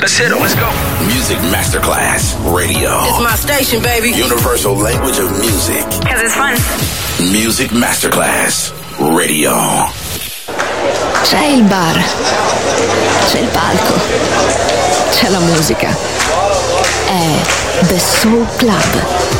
Let's hit 'em. Let's go. Music Masterclass Radio. It's my station, baby. Universal language of music. Because it's fun. Music Masterclass Radio. C'è il bar, c'è il palco, c'è la musica. È The Soul Club.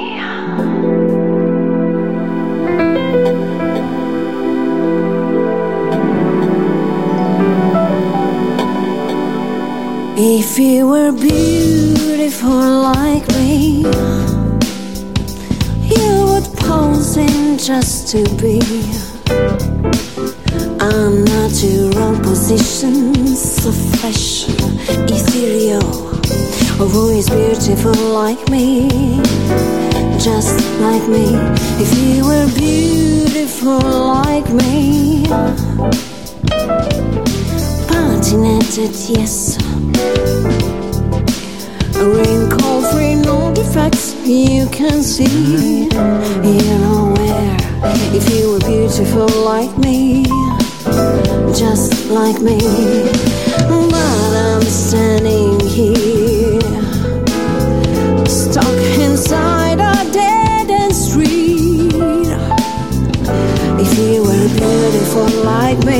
If you were beautiful like me, you would pose in just to be unnatural positions of fashion, ethereal. Oh, who is beautiful like me? Just like me. If you were beautiful like me, patinated, yes. Rain cold free, no defects you can see. You know where. If you were beautiful like me, just like me. But I'm standing here, stuck inside a dead end street. If you were beautiful like me,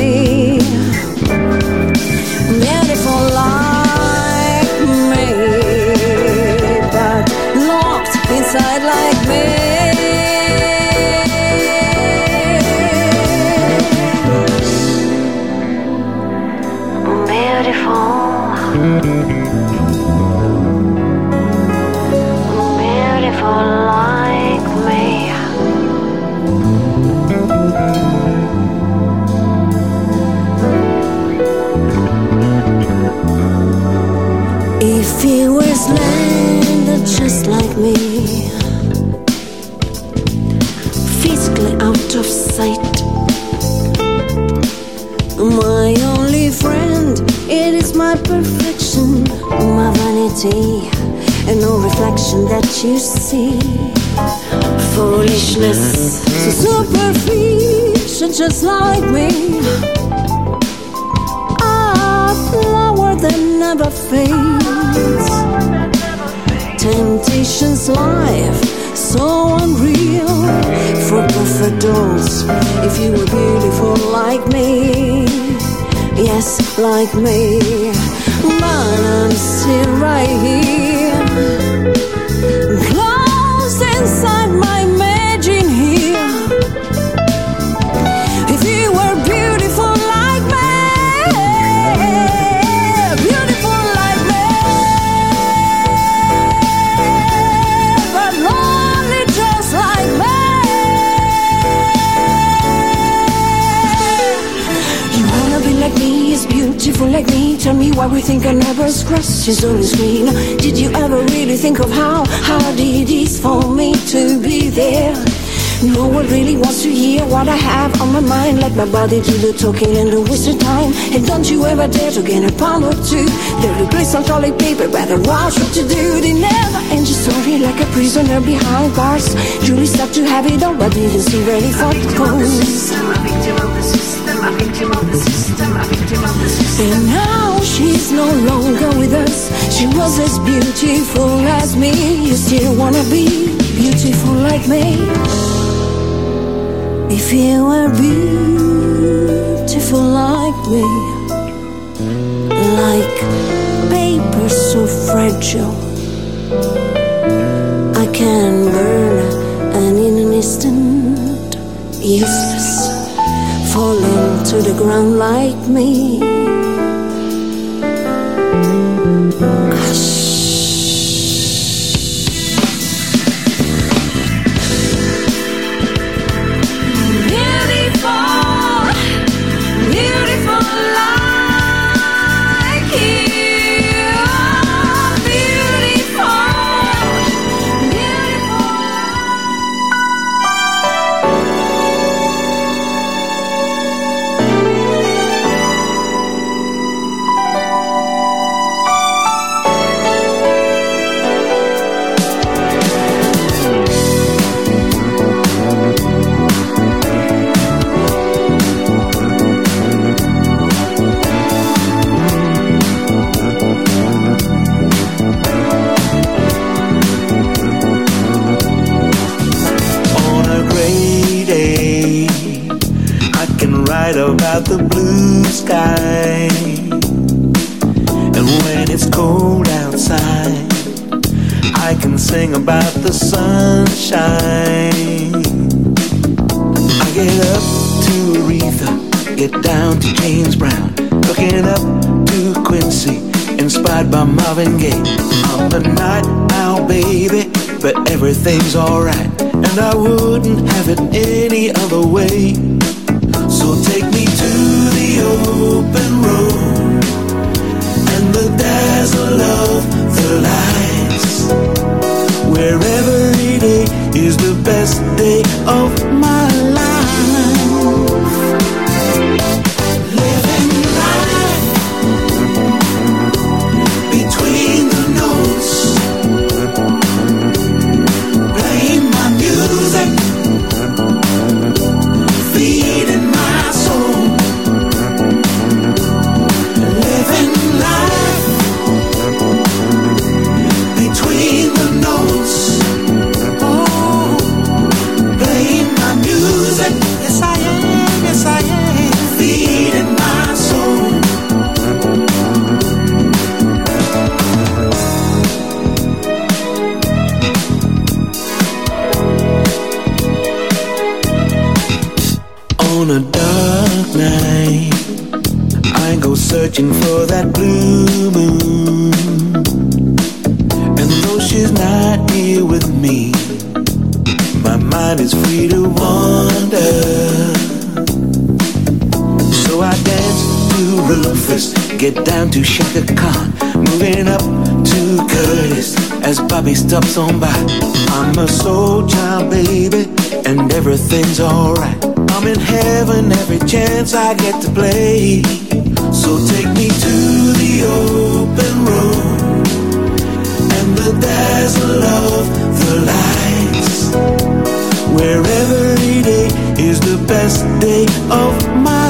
No one really wants to hear what I have on my mind. Let my body do the talking and the wasted time. And don't you ever dare to get a pound or two. They replace on toilet paper, better watch what you do. They never end your story like a prisoner behind bars. Julie stuck to have it all, but didn't see where it goes. And now she's no longer with us. She was as beautiful as me. You still wanna be beautiful like me? If you were beautiful like me, like paper so fragile, I can burn and in an instant, useless, falling to the ground like me. Sky. And when it's cold outside, I can sing about the sunshine. I get up to Aretha, get down to James Brown, looking up to Quincy, inspired by Marvin Gaye. I'm the night owl, baby, but everything's alright, and I wouldn't have it any other way. So take me the open road and the dazzle of the lights, where every day is the best day of my searching Bobby on by. I'm a soul child, baby, and everything's alright. I'm in heaven every chance I get to play. So take me to the open road and the dazzle of the lights, where every day is the best day of my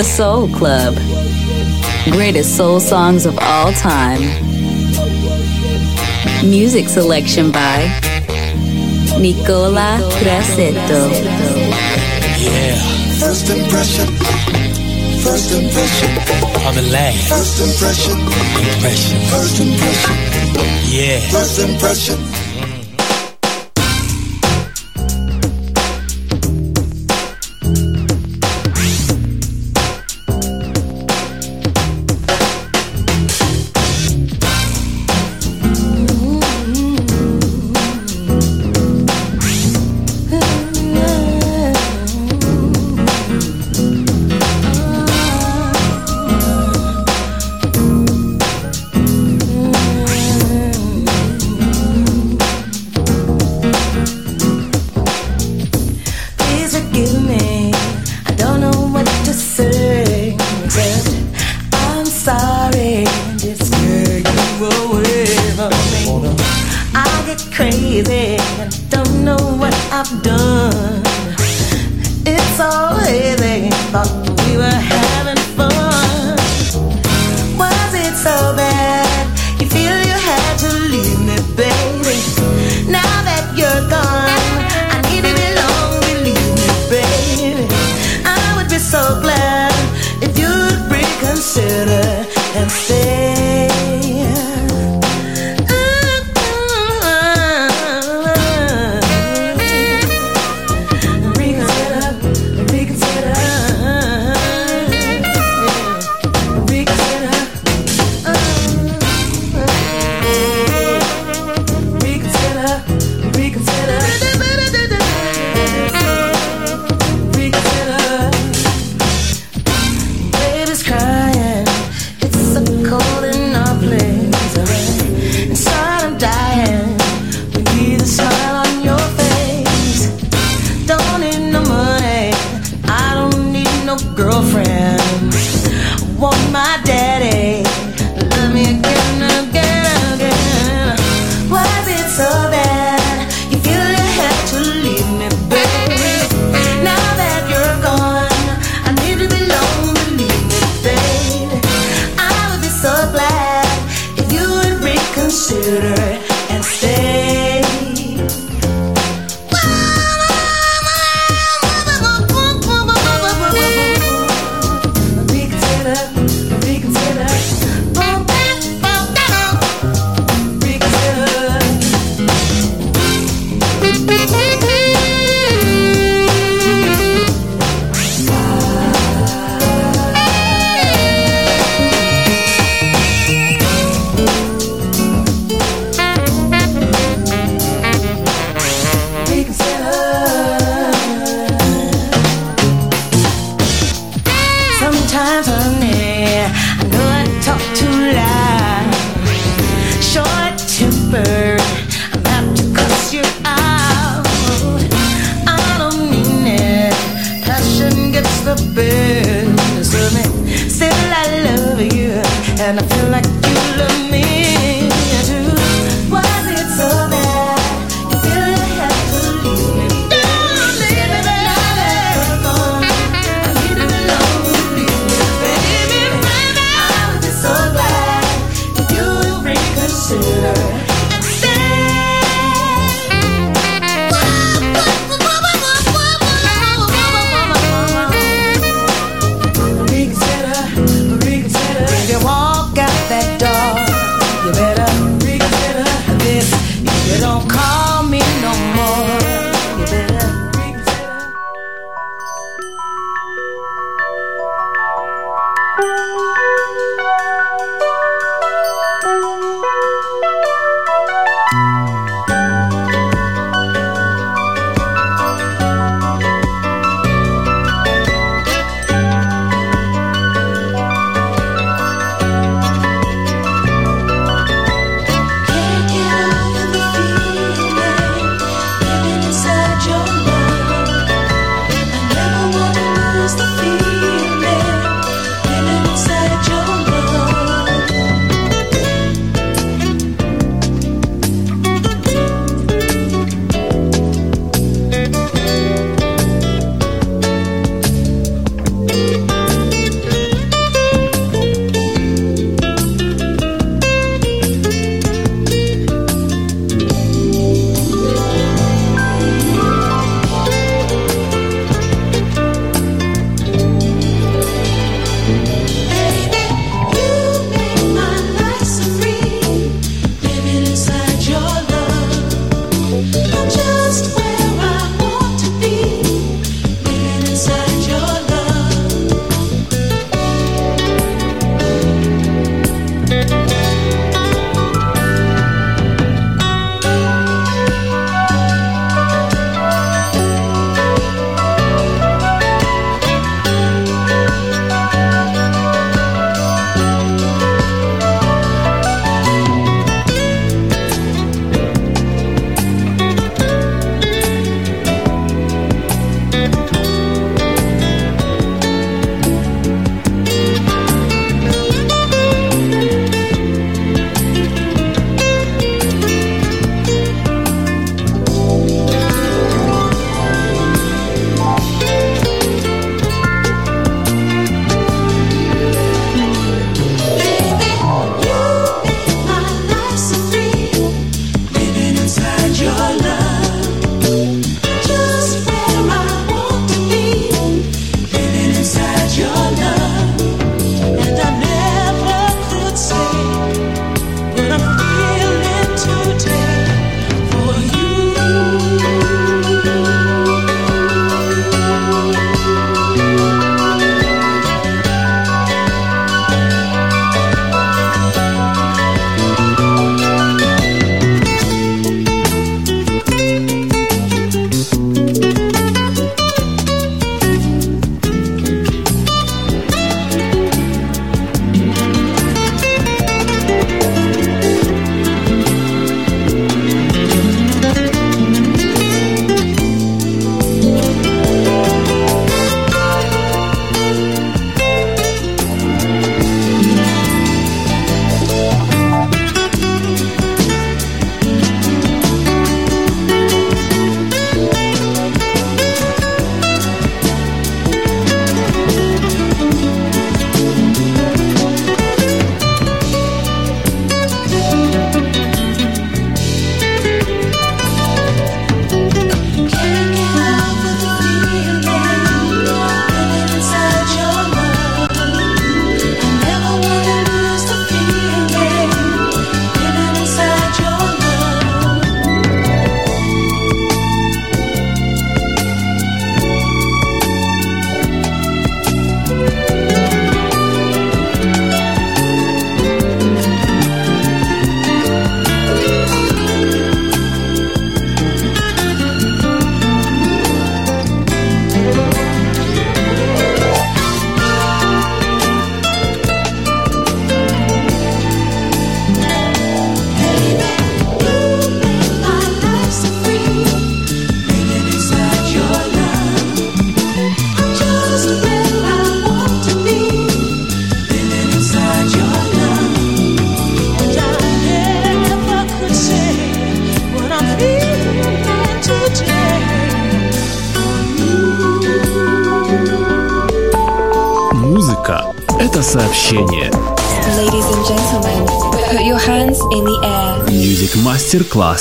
The Soul Club. Greatest soul songs of all time. Music selection by Nicola Grassetto. Yeah. First impression. First impression. On the last. First impression. Impression. First impression. Yeah. First impression.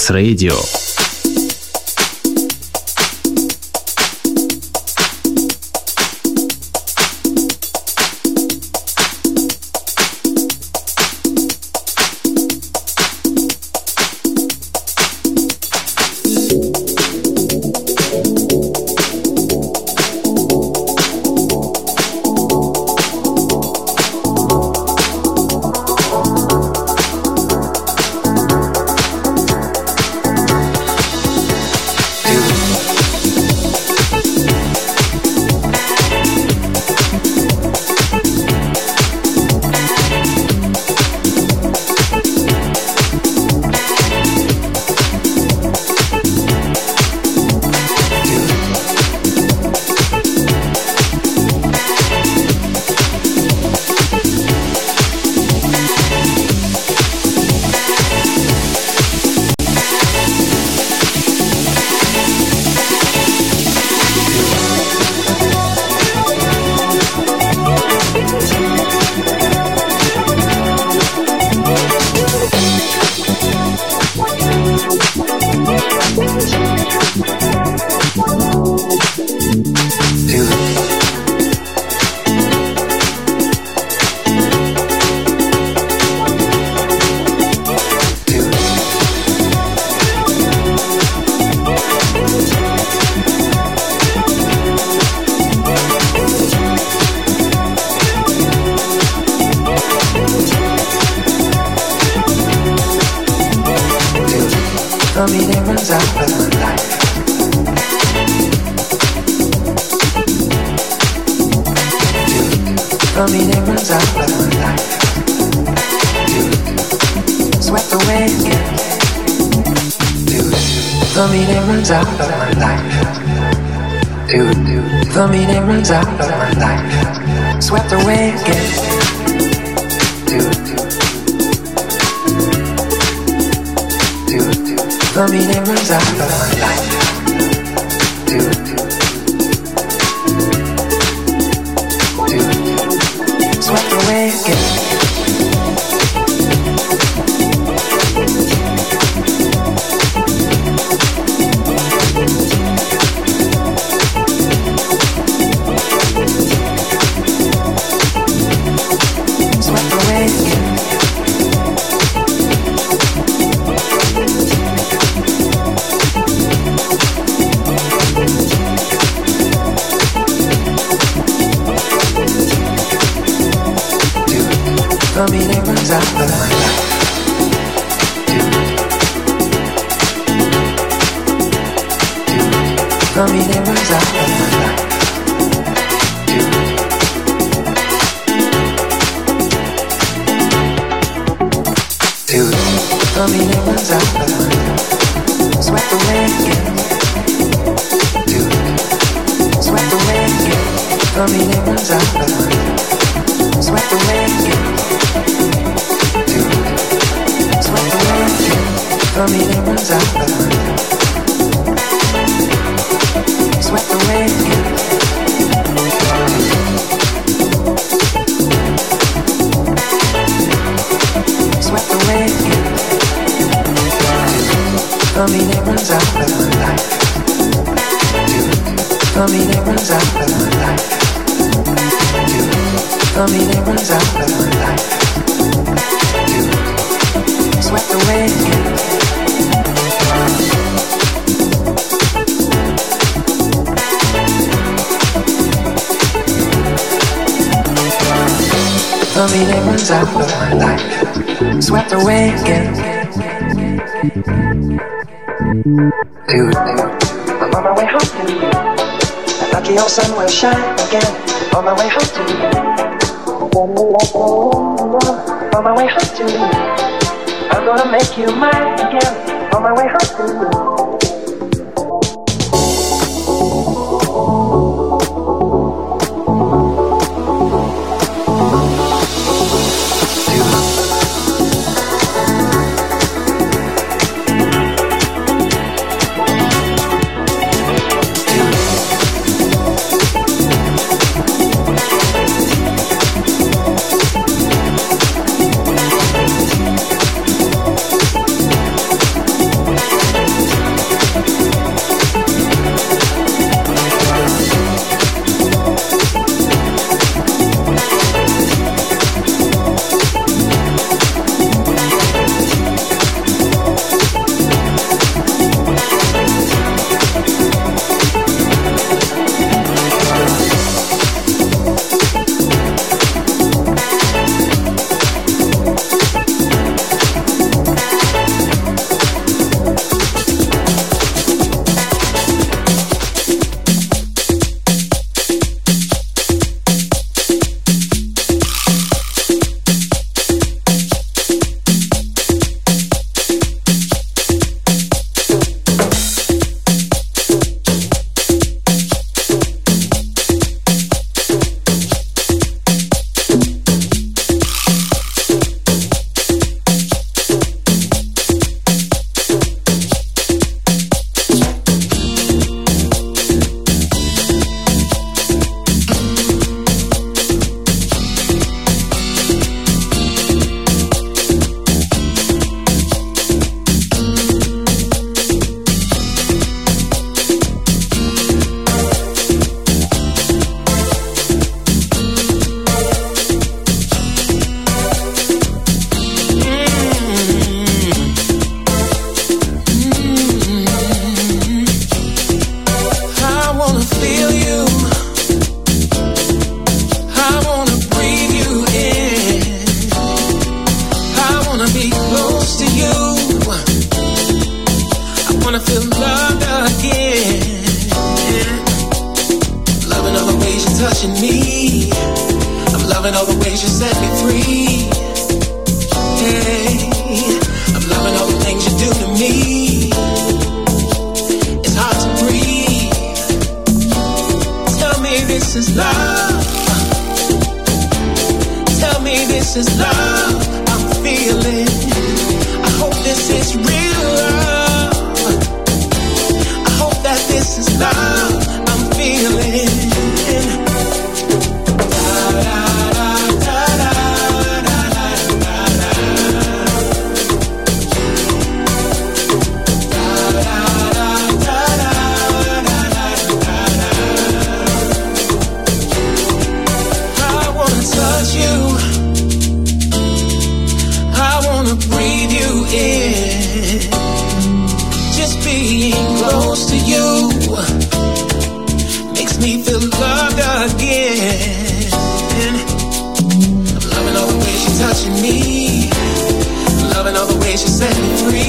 Masterclass the meaning runs out of my life. The meaning runs out of my life, swept away again. Dude, I'm on my way home to you. That lucky old sun will shine again. On my way home to you. On my way home to you. I'm gonna make you mine again. On my way home to you. She set me free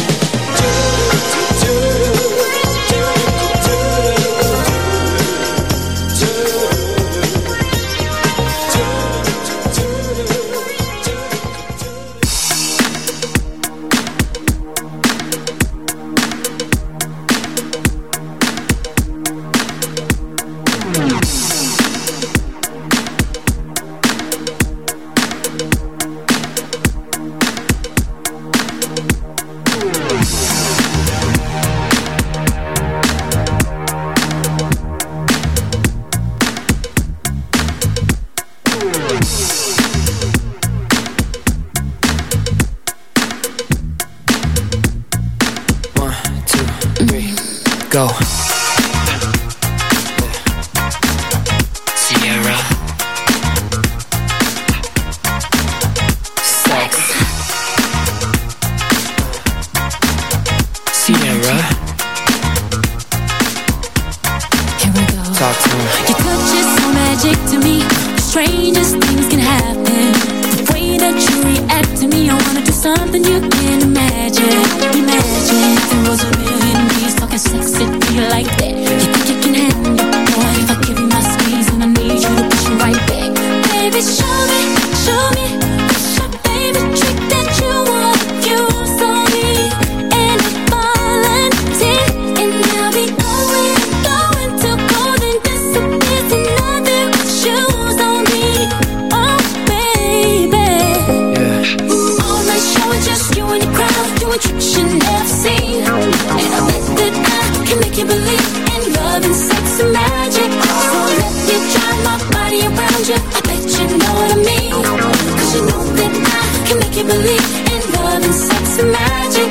believe in love and sex and magic.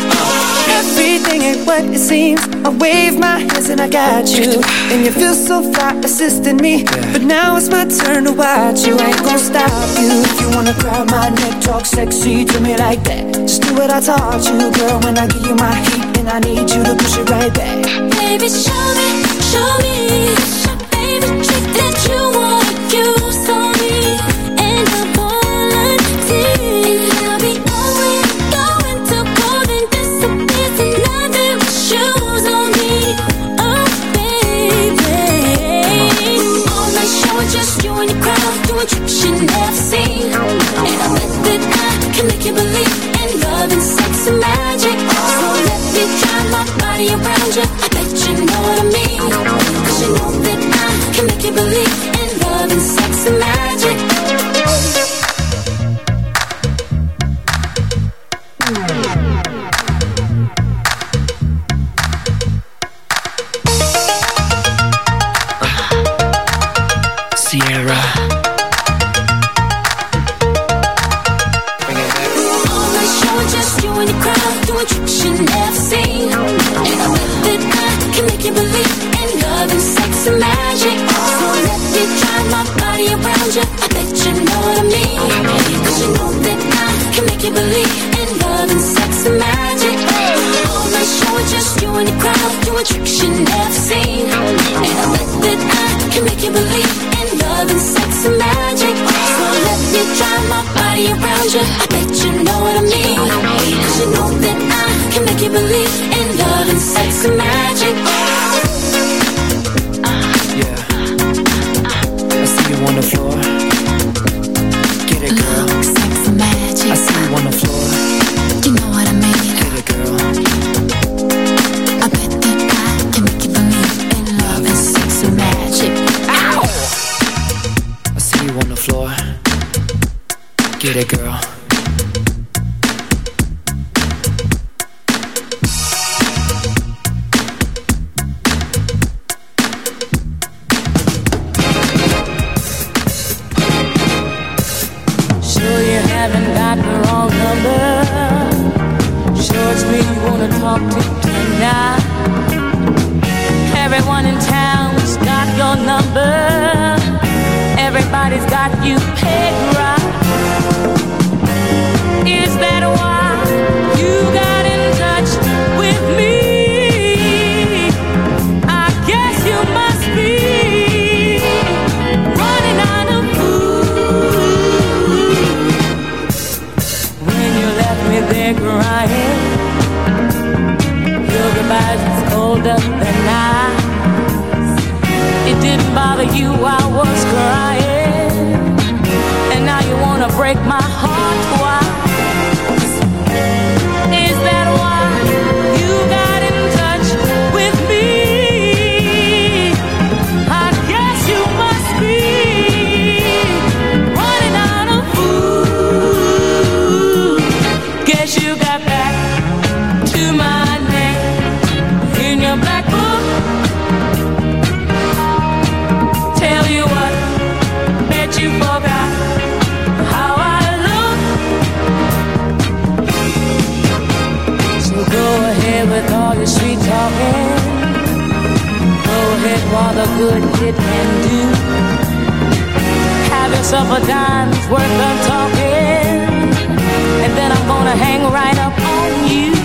Everything ain't what it seems. I wave my hands and I got you. And you feel so flat assisting me. But now it's my turn to watch you. I ain't gonna stop you. If you wanna grab my neck, talk sexy to me like that. Just do what I taught you, girl. When I give you my heat, and I need you to push it right back. Baby, show me, show me. Show seen. And I bet that I can make you believe in love and sex and magic. So let me my body around you. I bet you know what I mean. Cause you know that I can make you believe in love and sex. with all your sweet talking. Go ahead, while the good it can do. Have yourself a dime's worth of talking, and then I'm gonna hang right up on you.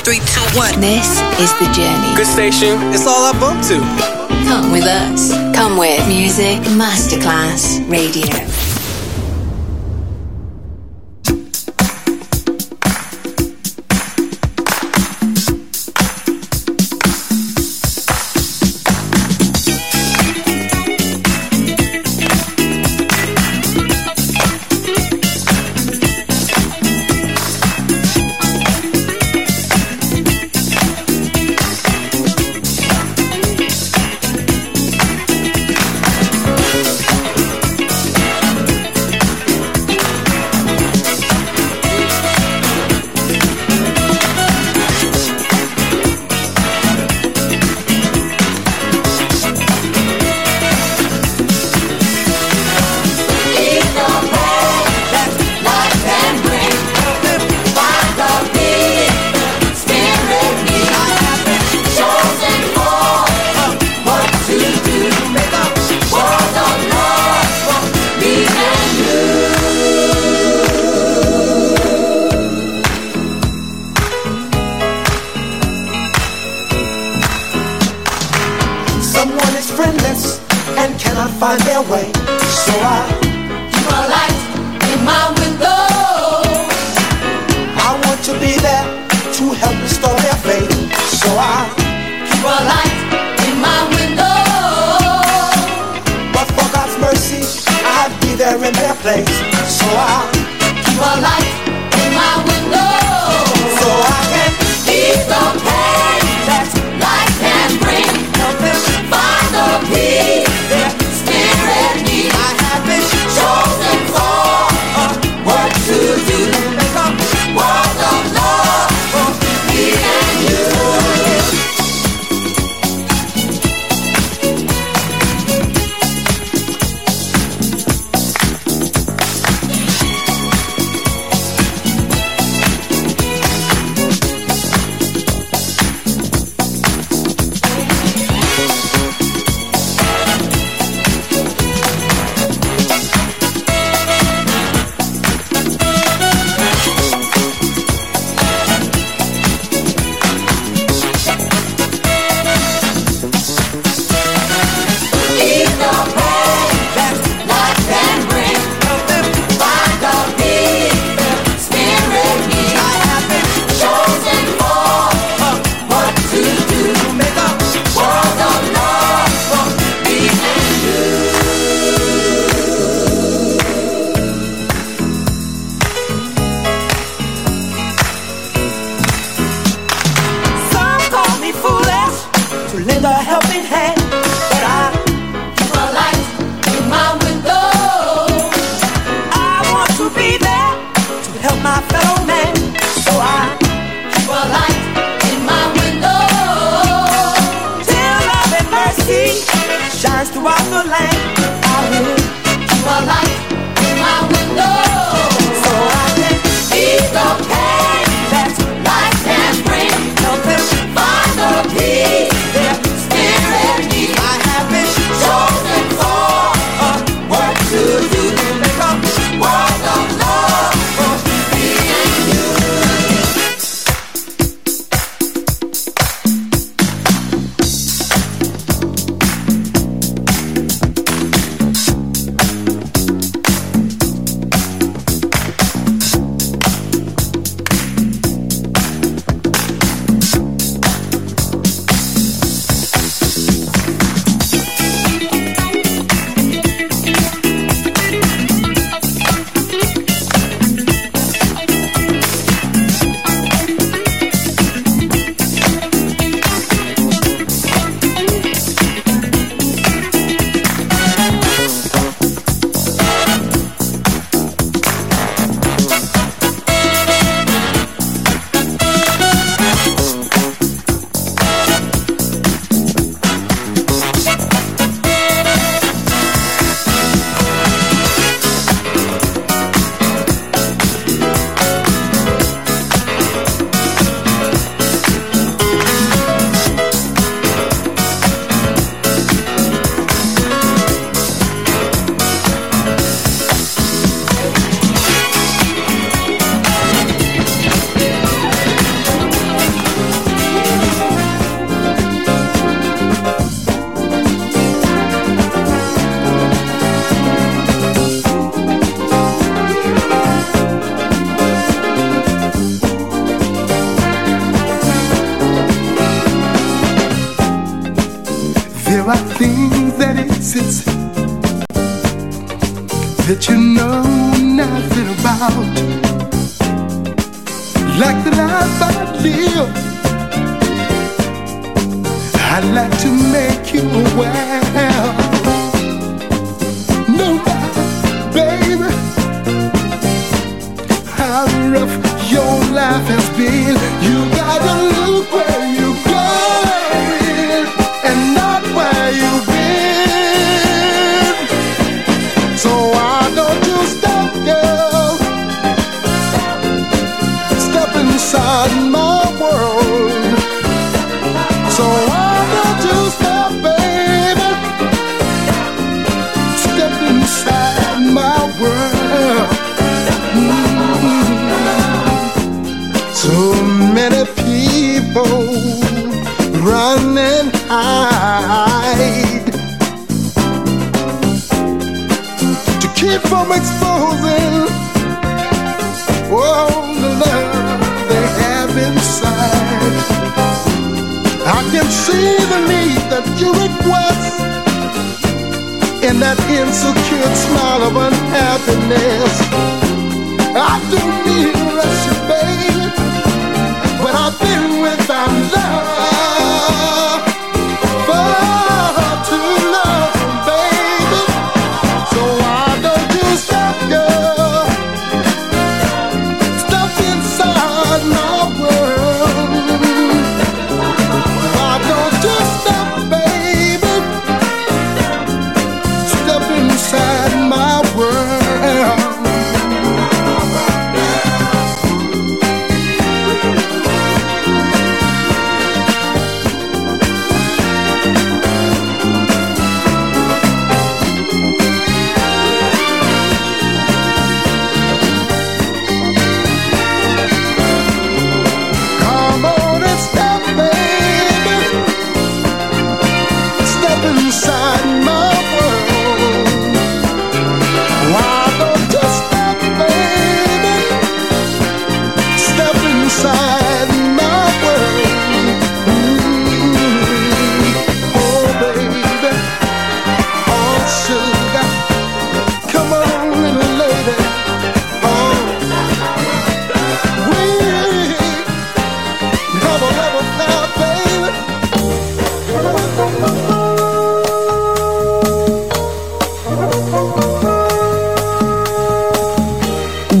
three, two, one. This is the journey. Good station. It's all I bump to. Come with us. Come with Music Masterclass Radio.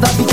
never be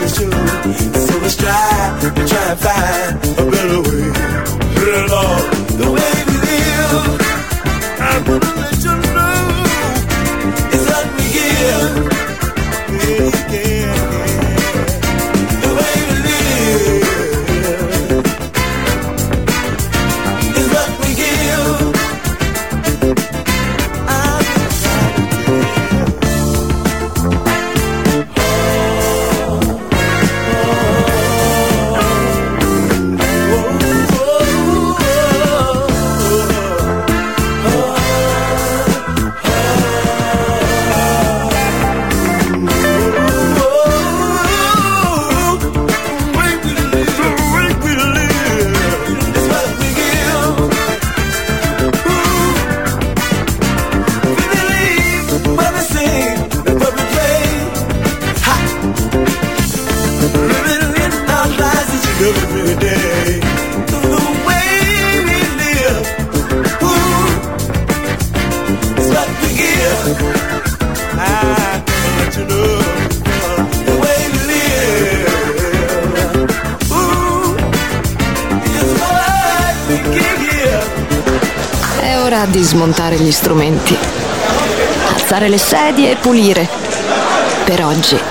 This too